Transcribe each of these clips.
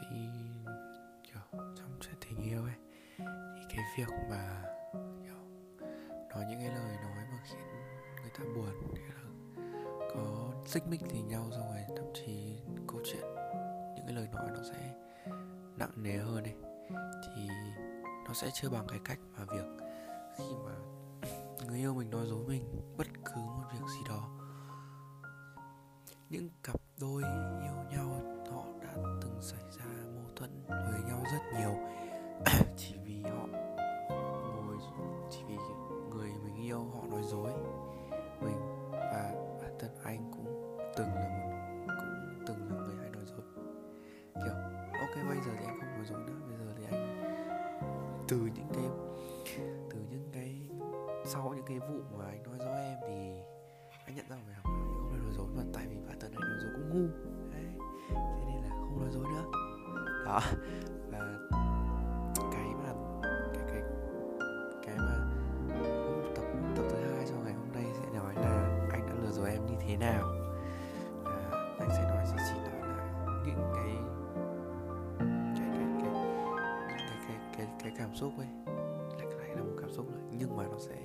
thì, kiểu, trong chuyện tình yêu ấy, thì cái việc mà, kiểu, nói những cái lời nói mà khiến người ta buồn, hay là có xích mích gì nhau xong rồi, thậm chí câu chuyện, những cái lời nói nó sẽ nặng nề hơn ấy, thì nó sẽ chưa bằng cái cách mà việc khi mà người yêu mình nói dối mình, bất cứ một việc gì đó. Những cặp đôi yêu nhau, họ đã từng xảy Ờ. và cái mà cái cái cái mà tập tập thứ hai cho ngày hôm nay sẽ nói là anh đã lừa dối em như thế nào. À, anh sẽ nói chỉ chỉ nói là những cái cái cái cái cái cái cái, cái cảm xúc ấy. Lại lại là một cảm xúc nữa nhưng mà nó sẽ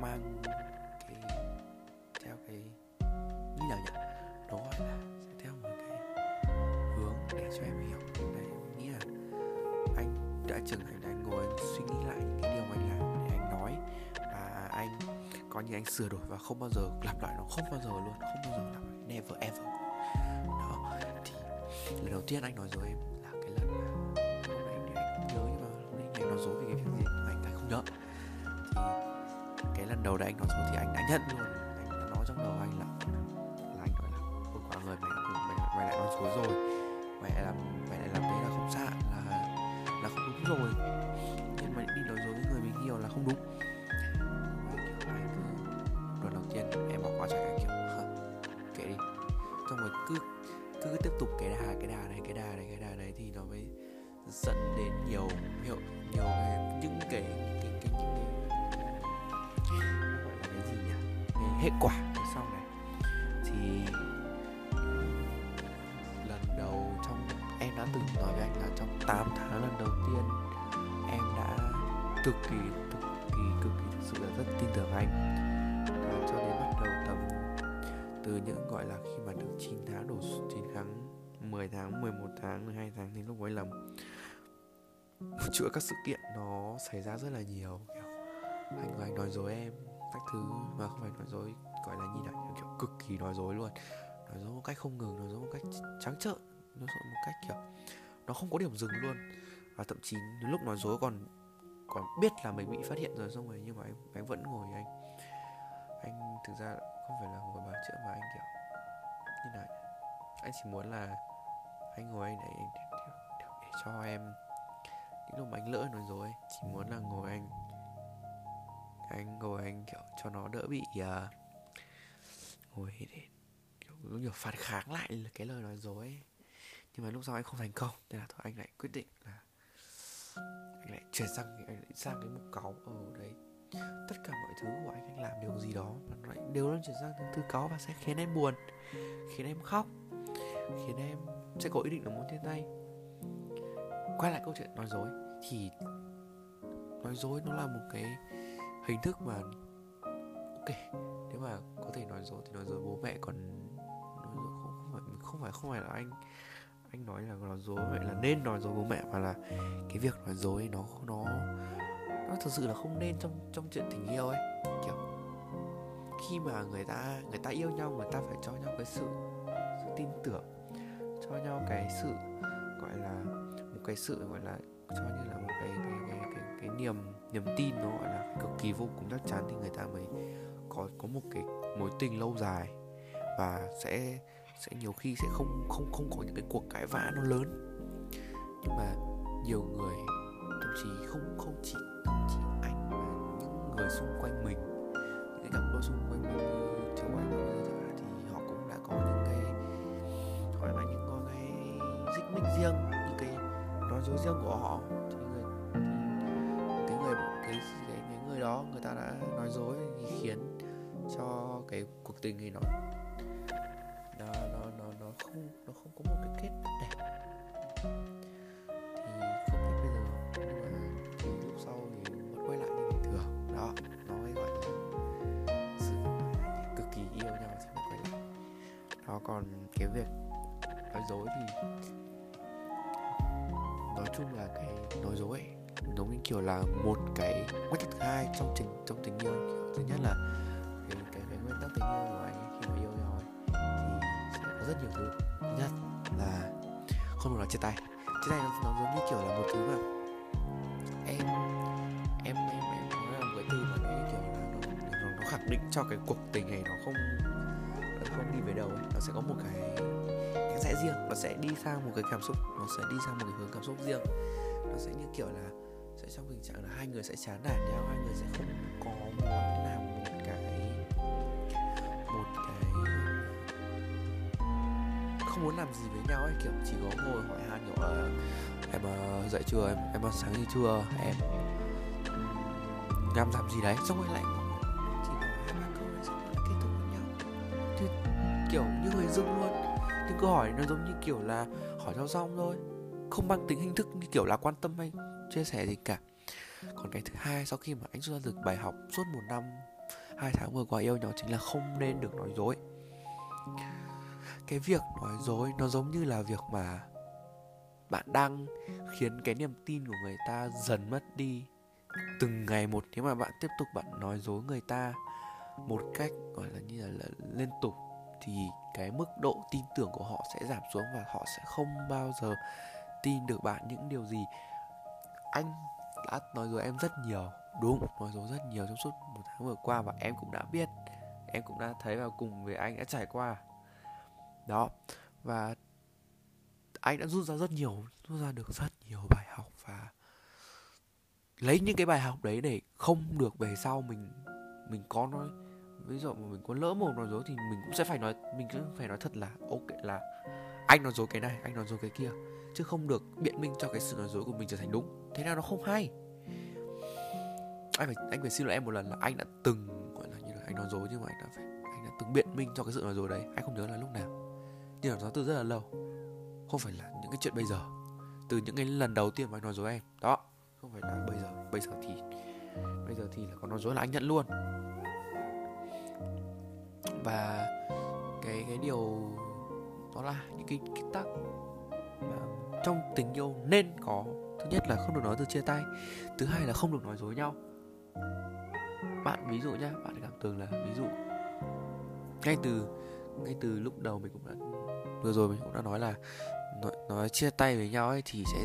mang cái theo cái như nào nhỉ? Nó gọi là sẽ theo một cái hướng để cho em anh đã anh ngồi anh suy nghĩ lại những cái điều anh làm để anh nói. Và anh có như anh sửa đổi và không bao giờ lặp lại nó không bao giờ luôn không bao giờ lặp lại never ever. Đó thì lần đầu tiên anh nói dối em là cái lần mà lúc anh, anh nhớ nhưng mà lúc nãy anh nói dối về cái việc gì mà anh lại không nhớ. Thì cái lần đầu đấy anh nói dối thì anh đã nhận luôn. Anh đã nói trong đầu anh là là anh nói là ôi quả người mày mày, mày lại nói dối rồi. Rồi. Nhưng mà đi nói dối với người mình yêu là không đúng. Vậy lần đầu tiên em bỏ qua cho anh kiểu "Hả? kệ đi. Xong rồi cứ cứ tiếp tục cái đà cái đà này cái đà này cái đà này thì nó mới dẫn đến nhiều hiệu nhiều cái những cái những cái cái những cái cái, cái, cái gì nhỉ? Cái hệ quả. Em đã từng nói với anh là trong 8 tháng lần đầu tiên. Em đã cực kỳ cực kỳ cực kỳ thực sự là rất tin tưởng anh. Và cho đến bắt đầu tầm từ những, gọi là, khi mà được 9 tháng đổ 9 tháng 10 tháng 11 tháng 12 tháng thì lúc ấy là một chuỗi các sự kiện nó xảy ra rất là nhiều. Kiểu, anh và anh nói dối em, các thứ, mà không phải nói dối, gọi là như nào kiểu cực kỳ nói dối luôn. Nói dối một cách không ngừng, nói dối một cách trắng trợn nói dối một cách kiểu nó không có điểm dừng luôn. Và thậm chí lúc nói dối còn còn biết là mình bị phát hiện rồi xong rồi nhưng mà anh anh vẫn ngồi anh. Anh thực ra không phải là ngồi bảo chữa mà anh kiểu như này anh chỉ muốn là anh ngồi anh để anh để, để, để, để cho em. Những lúc mà anh lỡ nói dối chỉ muốn là ngồi anh. Anh ngồi anh kiểu cho nó đỡ bị uh, ngồi để kiểu kiểu phản kháng lại cái lời nói dối. ấy nhưng mà lúc sau anh không thành công nên là thôi anh lại quyết định là anh lại chuyển sang anh lại sang cái mục cáu. Ở đấy. Tất cả mọi thứ của anh anh làm điều gì đó nó lại đều đang chuyển sang thứ thứ cáu và sẽ khiến em buồn khiến em khóc khiến em sẽ có ý định là muốn chia tay. Quay lại câu chuyện nói dối thì nói dối nó là một cái hình thức mà ok nếu mà có thể nói dối thì nói dối bố mẹ còn nói dối không, không phải không phải không phải là anh anh nói là nói dối vậy là nên nói dối bố mẹ mà là cái việc nói dối nó nó nó thực sự là không nên trong trong chuyện tình yêu ấy kiểu. Khi mà người ta người ta yêu nhau người ta phải cho nhau cái sự, sự tin tưởng cho nhau cái sự gọi là một cái sự gọi là cho như là một cái cái cái cái, cái niềm niềm tin nó gọi là cực kỳ vô cùng chắc chắn thì người ta mới có có một cái mối tình lâu dài và sẽ sẽ nhiều khi sẽ không không không có những cái cuộc cãi vã nó lớn. Nhưng mà nhiều người thậm chí không không chỉ thậm chí anh mà những người xung quanh mình những cái cặp đôi xung quanh mình như châu anh bây giờ thì họ cũng đã có những cái gọi là những có cái dích mích riêng những cái nói dối riêng của họ. Thì người thì cái người cái, cái cái người đó người ta đã nói dối thì khiến cho cái cuộc tình này nó không có một cái kết đẹp. Thì không biết bây giờ nhưng mà thì lúc sau thì vẫn quay lại như bình thường. Đó nó mới gọi là sự cực kỳ yêu nhau thì quay lại. Đó còn cái việc nói dối thì nói chung là cái nói dối ấy, giống như kiểu là một cái nguyên tắc hai trong tình trong tình yêu. Kiểu thứ nhất là cái, cái, cái nguyên tắc tình yêu của anh ấy, khi mà yêu nhau ấy, thì sẽ có rất nhiều thứ chia tay. Chia tay nó, nó giống như kiểu là một thứ mà em em em em nói là một cái từ mà cái kiểu là nó, nó, nó khẳng định cho cái cuộc tình này nó không nó không đi về đâu ấy. nó sẽ có một cái cái rẽ riêng. Nó sẽ đi sang một cái cảm xúc nó sẽ đi sang một cái hướng cảm xúc riêng. Nó sẽ như kiểu là sẽ trong tình trạng là hai người sẽ chán nản nhau hai người sẽ không muốn làm gì với nhau ấy kiểu chỉ có ngồi hỏi han kiểu ờ, em uh, dậy chưa? Em em ăn sáng gì chưa? Em làm làm gì đấy? Xong rồi lại chỉ nói hai ba câu đấy xong rồi kết thúc với nhau. Thì kiểu như người dưng luôn. Những câu hỏi nó giống như kiểu là hỏi cho xong thôi không mang tính hình thức như kiểu là quan tâm hay chia sẻ gì cả. Còn cái thứ hai sau khi mà anh rút ra được bài học suốt một năm hai tháng vừa qua yêu nhau chính là không nên được nói dối cái việc nói dối nó giống như là việc mà bạn đang khiến cái niềm tin của người ta dần mất đi. Từng ngày một nếu mà bạn tiếp tục bạn nói dối người ta một cách gọi là như là, là liên tục thì cái mức độ tin tưởng của họ sẽ giảm xuống và họ sẽ không bao giờ tin được bạn những điều gì. Anh đã nói dối em rất nhiều đúng nói dối rất nhiều trong suốt một tháng vừa qua và em cũng đã biết em cũng đã thấy và cùng với anh đã trải qua đó. Và anh đã rút ra rất nhiều, rút ra được rất nhiều bài học và lấy những cái bài học đấy để không được về sau mình mình có nói, ví dụ mà mình có lỡ một nói dối thì mình cũng sẽ phải nói, mình cũng phải nói thật là, ok, là anh nói dối cái này, anh nói dối cái kia, chứ không được biện minh cho cái sự nói dối của mình trở thành đúng. Thế nào nó không hay? Anh phải anh phải xin lỗi em một lần là anh đã từng, gọi là như là anh nói dối nhưng mà anh đã phải, anh đã từng biện minh cho cái sự nói dối đấy. Anh không nhớ là lúc nào nhưng đó từ rất là lâu. Không phải là những cái chuyện bây giờ. Từ những cái lần đầu tiên mà anh nói dối em. Đó. Không phải là bây giờ. Bây giờ thì, bây giờ thì là có nói dối là anh nhận luôn. Và cái cái điều đó là những cái cái tắc mà trong tình yêu nên có. Thứ nhất là không được nói từ chia tay. Thứ hai là không được nói dối nhau. Bạn ví dụ nhá, bạn cảm tưởng là ví dụ ngay từ ngay từ lúc đầu mình cũng đã vừa rồi mình cũng đã nói là nói, nói chia tay với nhau ấy thì sẽ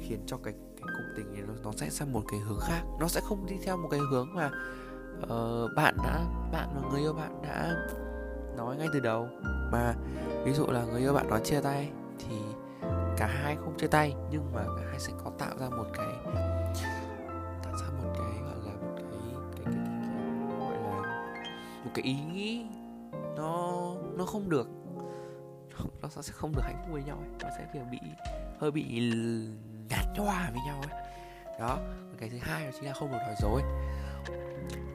khiến cho cái cái cuộc tình này nó, nó sẽ sang một cái hướng khác. Nó sẽ không đi theo một cái hướng mà uh, bạn đã bạn và người yêu bạn đã nói ngay từ đầu. Mà ví dụ là người yêu bạn nói chia tay thì cả hai không chia tay nhưng mà cả hai sẽ có tạo ra một cái tạo ra một cái gọi là một cái cái, cái, cái, cái gọi là một cái ý nghĩ nó nó không được nó sẽ không được hạnh phúc với nhau ấy. nó sẽ kiểu bị, hơi bị nhạt nhòa với nhau ấy. Đó cái thứ hai đó chính là không được nói dối.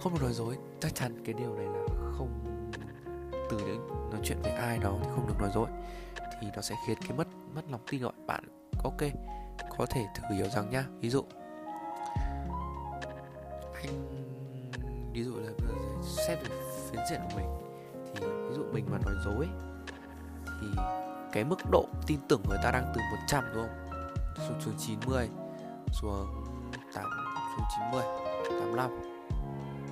Không được nói dối, chắc chắn cái điều này là không, từ những nói chuyện với ai đó thì không được nói dối. Thì nó sẽ khiến cái mất mất lòng tin của bạn. Ok, có thể thử hiểu rằng nhá ví dụ, anh, ví dụ là xét về phiến diện của mình, thì ví dụ mình mà nói dối thì cái mức độ tin tưởng người ta đang từ 100 đúng không? Xuống xuống 90 xuống 8 xuống 90 85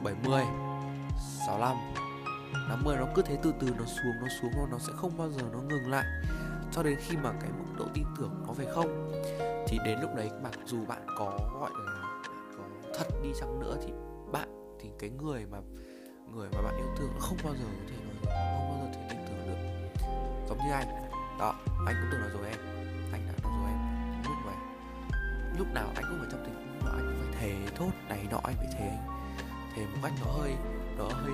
70 65 50 nó cứ thế từ từ nó xuống nó xuống nó sẽ không bao giờ nó ngừng lại. Cho đến khi mà cái mức độ tin tưởng nó về không, thì đến lúc đấy mặc dù bạn có, gọi là, có thật đi chăng nữa thì bạn, thì cái người mà người mà bạn yêu thương nó không bao giờ có thể nói, không bao giờ thể tin giống như anh. Đó anh cũng từng nói rồi em. Anh đã nói rồi em. Lúc mà lúc nào anh cũng phải trong tình. Lúc nào anh cũng phải thề thốt này nọ anh phải thề. Anh thề một cách nó hơi nó hơi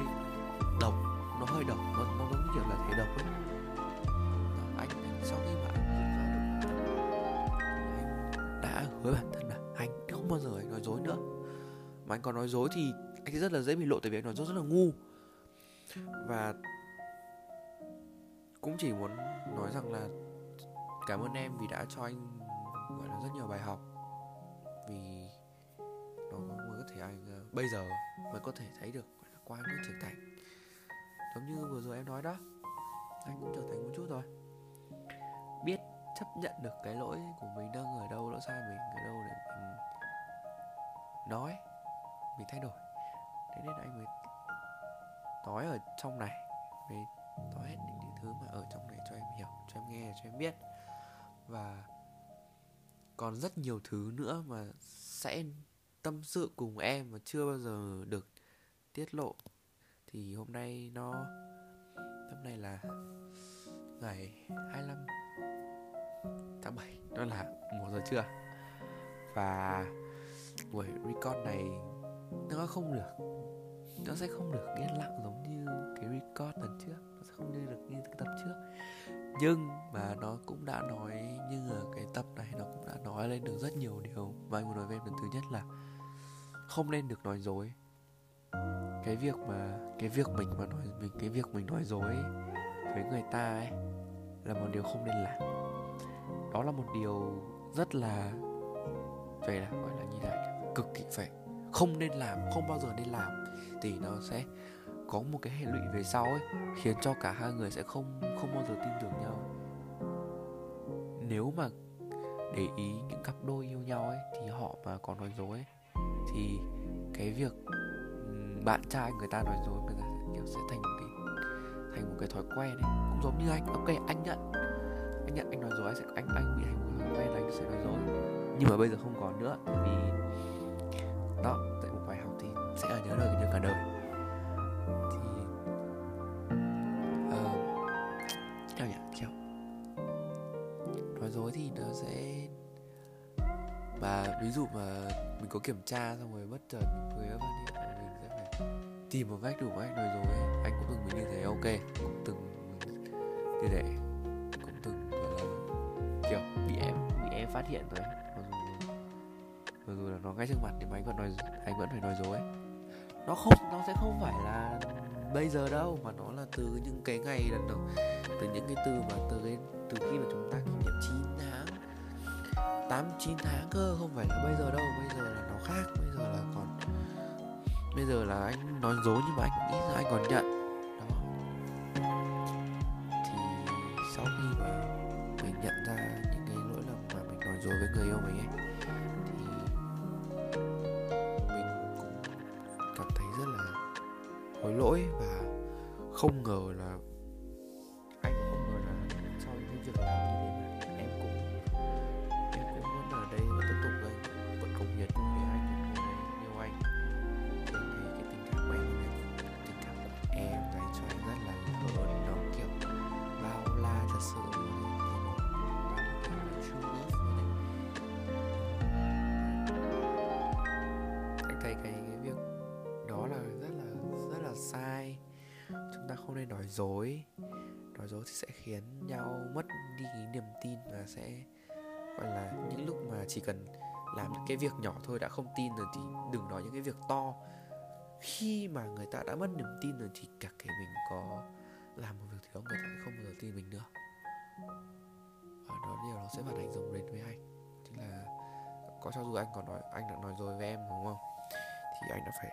độc. Nó hơi độc. Nó, nó giống như kiểu là thề độc ấy. Đó, anh, sau khi mà anh ra được anh đã hứa bản thân là anh không bao giờ anh nói dối nữa. Mà anh còn nói dối thì anh sẽ rất là dễ bị lộ tại vì anh nói dối rất là ngu. Và cũng chỉ muốn nói rằng là cảm ơn em vì đã cho anh gọi là rất nhiều bài học. Vì nó mới có thể anh uh, bây giờ mới có thể thấy được gọi là qua những trưởng thành giống như vừa rồi em nói đó anh cũng trưởng thành một chút rồi. Biết chấp nhận được cái lỗi của mình đang ở đâu lỗi sai mình ở đâu để mình nói mình thay đổi. Thế nên anh mới nói ở trong này mới nói hết thứ mà ở trong này cho em hiểu, cho em nghe, cho em biết. Và còn rất nhiều thứ nữa mà sẽ tâm sự cùng em mà chưa bao giờ được tiết lộ. Thì hôm nay nó, hôm nay là ngày 25 tháng 7 đó là một giờ trưa. Và buổi record này nó không được, nó sẽ không được yên lặng giống như cái record lần trước không như được như cái tập trước. Nhưng mà nó cũng đã nói như ở cái tập này, nó cũng đã nói lên được rất nhiều điều. Và anh muốn nói với em lần thứ nhất là không nên được nói dối. Cái việc mà, cái việc mình mà nói mình cái việc mình nói dối với người ta ấy là một điều không nên làm. Đó là một điều rất là phải là, gọi là như này, cực kỳ phải. Không nên làm, không bao giờ nên làm. Thì nó sẽ có một cái hệ lụy về sau ấy khiến cho cả hai người sẽ không không bao giờ tin tưởng nhau. Nếu mà để ý những cặp đôi yêu nhau ấy thì họ mà còn nói dối ấy, thì cái việc bạn trai người ta nói dối người ta sẽ, kiểu sẽ thành một cái thành một cái thói quen ấy. Cũng giống như anh ok anh nhận anh nhận anh nói dối anh sẽ anh anh bị thành một thói quen anh sẽ nói dối. Nhưng mà bây giờ không còn nữa vì đó tại một bài học thì sẽ là nhớ đời nhớ cả đời. Ví dụ mà mình có kiểm tra xong rồi bất chợt người ấy phát hiện mình sẽ phải tìm một cách đủ cách nói dối anh cũng từng mình như thế, ok, cũng từng như thế, cũng từng, gọi là, kiểu, bị em bị em phát hiện rồi mặc dù là nó ngay trước mặt thì mà anh vẫn nói, anh vẫn phải nói dối. Nó không, nó sẽ không phải là bây giờ đâu, mà nó là từ những cái ngày lần đầu, từ những cái từ mà, từ cái, từ khi mà chúng ta kỷ niệm 9 tháng 8 9 tháng cơ, không phải là bây giờ đâu, bây giờ là nó khác, bây giờ là còn, bây giờ là anh nói dối nhưng mà anh nghĩ là anh còn nhận, đó. Thì sau khi mà mình nhận ra những cái lỗi lầm mà mình nói dối với người yêu mình ấy, thì mình cũng cảm thấy rất là hối lỗi và không ngờ là cái thấy cái cái việc đó là rất là rất là sai. Chúng ta không nên nói dối. Nói dối thì sẽ khiến nhau mất đi cái niềm tin và sẽ, gọi là, những lúc mà chỉ cần làm những cái việc nhỏ thôi đã không tin rồi thì đừng nói những cái việc to. Khi mà người ta đã mất niềm tin rồi thì cả cái mình có làm một việc thì đó người ta sẽ không bao giờ tin mình nữa. Và đó điều nó sẽ phản ảnh rộng đến với anh. Chính là có cho dù anh còn nói, anh đã nói rồi với em, đúng không? Thì anh đã phải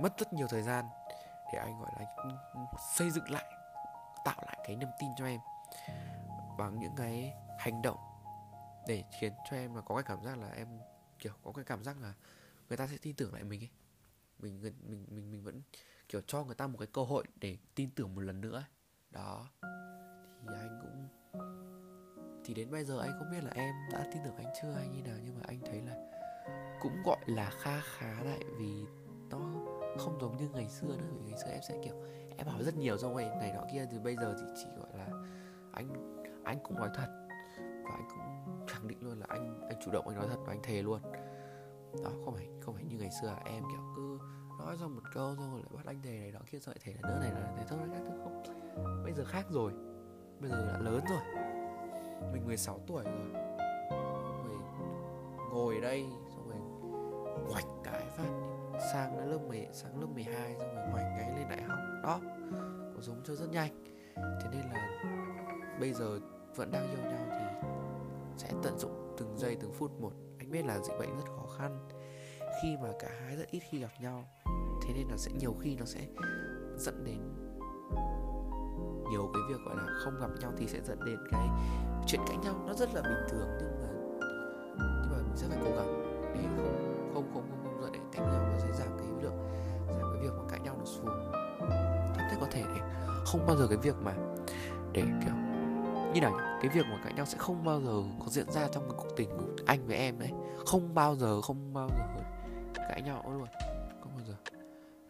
mất rất nhiều thời gian để anh, gọi là anh xây dựng lại, tạo lại cái niềm tin cho em bằng những cái hành động để khiến cho em là có cái cảm giác là em, kiểu, có cái cảm giác là người ta sẽ tin tưởng lại mình ấy. Mình mình mình mình vẫn, kiểu, cho người ta một cái cơ hội để tin tưởng một lần nữa đó. Thì anh cũng, thì đến bây giờ anh không biết là em đã tin tưởng anh chưa hay như nào cũng gọi là kha khá lại vì nó không giống như ngày xưa nữa, vì ngày xưa em sẽ kiểu, em bảo rất nhiều xong rồi này nọ kia thì bây giờ thì chỉ gọi là anh anh cũng nói thật và anh cũng khẳng định luôn là anh anh chủ động anh nói thật và anh thề luôn. Đó, không phải không phải như ngày xưa à, em kiểu cứ nói xong một câu xong rồi lại bắt anh thề này đó kia rồi thề là nữa này là thế thôi khác thứ không. Bây giờ khác rồi, bây giờ đã lớn rồi. Mình 16 tuổi rồi. Mình ngồi đây hoạch cái phát. Sang lớp 10 sang lớp 12 xong rồi ngoảnh cái lên đại học. Đó, cuộc giống cho rất nhanh. Thế nên là bây giờ vẫn đang yêu nhau thì sẽ tận dụng từng giây, từng phút một. Anh biết là dịch bệnh rất khó khăn. Khi mà cả hai rất ít khi gặp nhau, thế nên là sẽ nhiều khi nó sẽ dẫn đến nhiều cái việc, gọi là, không gặp nhau thì sẽ dẫn đến cái chuyện cãi nhau. Nó rất là bình thường nhưng mà nhưng mà mình sẽ phải cố gắng. Không bao giờ cái việc mà để, kiểu, như nào nhỉ? cái việc mà cãi nhau sẽ không bao giờ có diễn ra trong cái cuộc tình của anh với em đấy. Không bao giờ, không bao giờ cãi nhau luôn. Không bao giờ.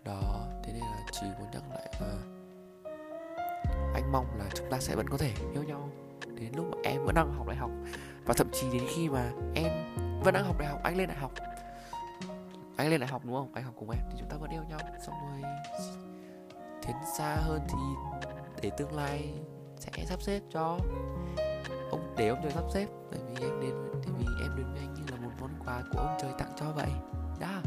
Đó, thế nên là chỉ muốn nhắc lại là anh mong là chúng ta sẽ vẫn có thể yêu nhau đến lúc mà em vẫn đang học đại học. Và thậm chí đến khi mà em vẫn đang học đại học, anh lên đại học. Anh lên đại học, đúng không? Anh học cùng em thì chúng ta vẫn yêu nhau. Xong rồi tiến xa hơn thì để tương lai sẽ sắp xếp cho ông, để ông trời sắp xếp. Bởi vì em đến bởi vì em đến với anh như là một món quà của ông trời tặng cho vậy. Đó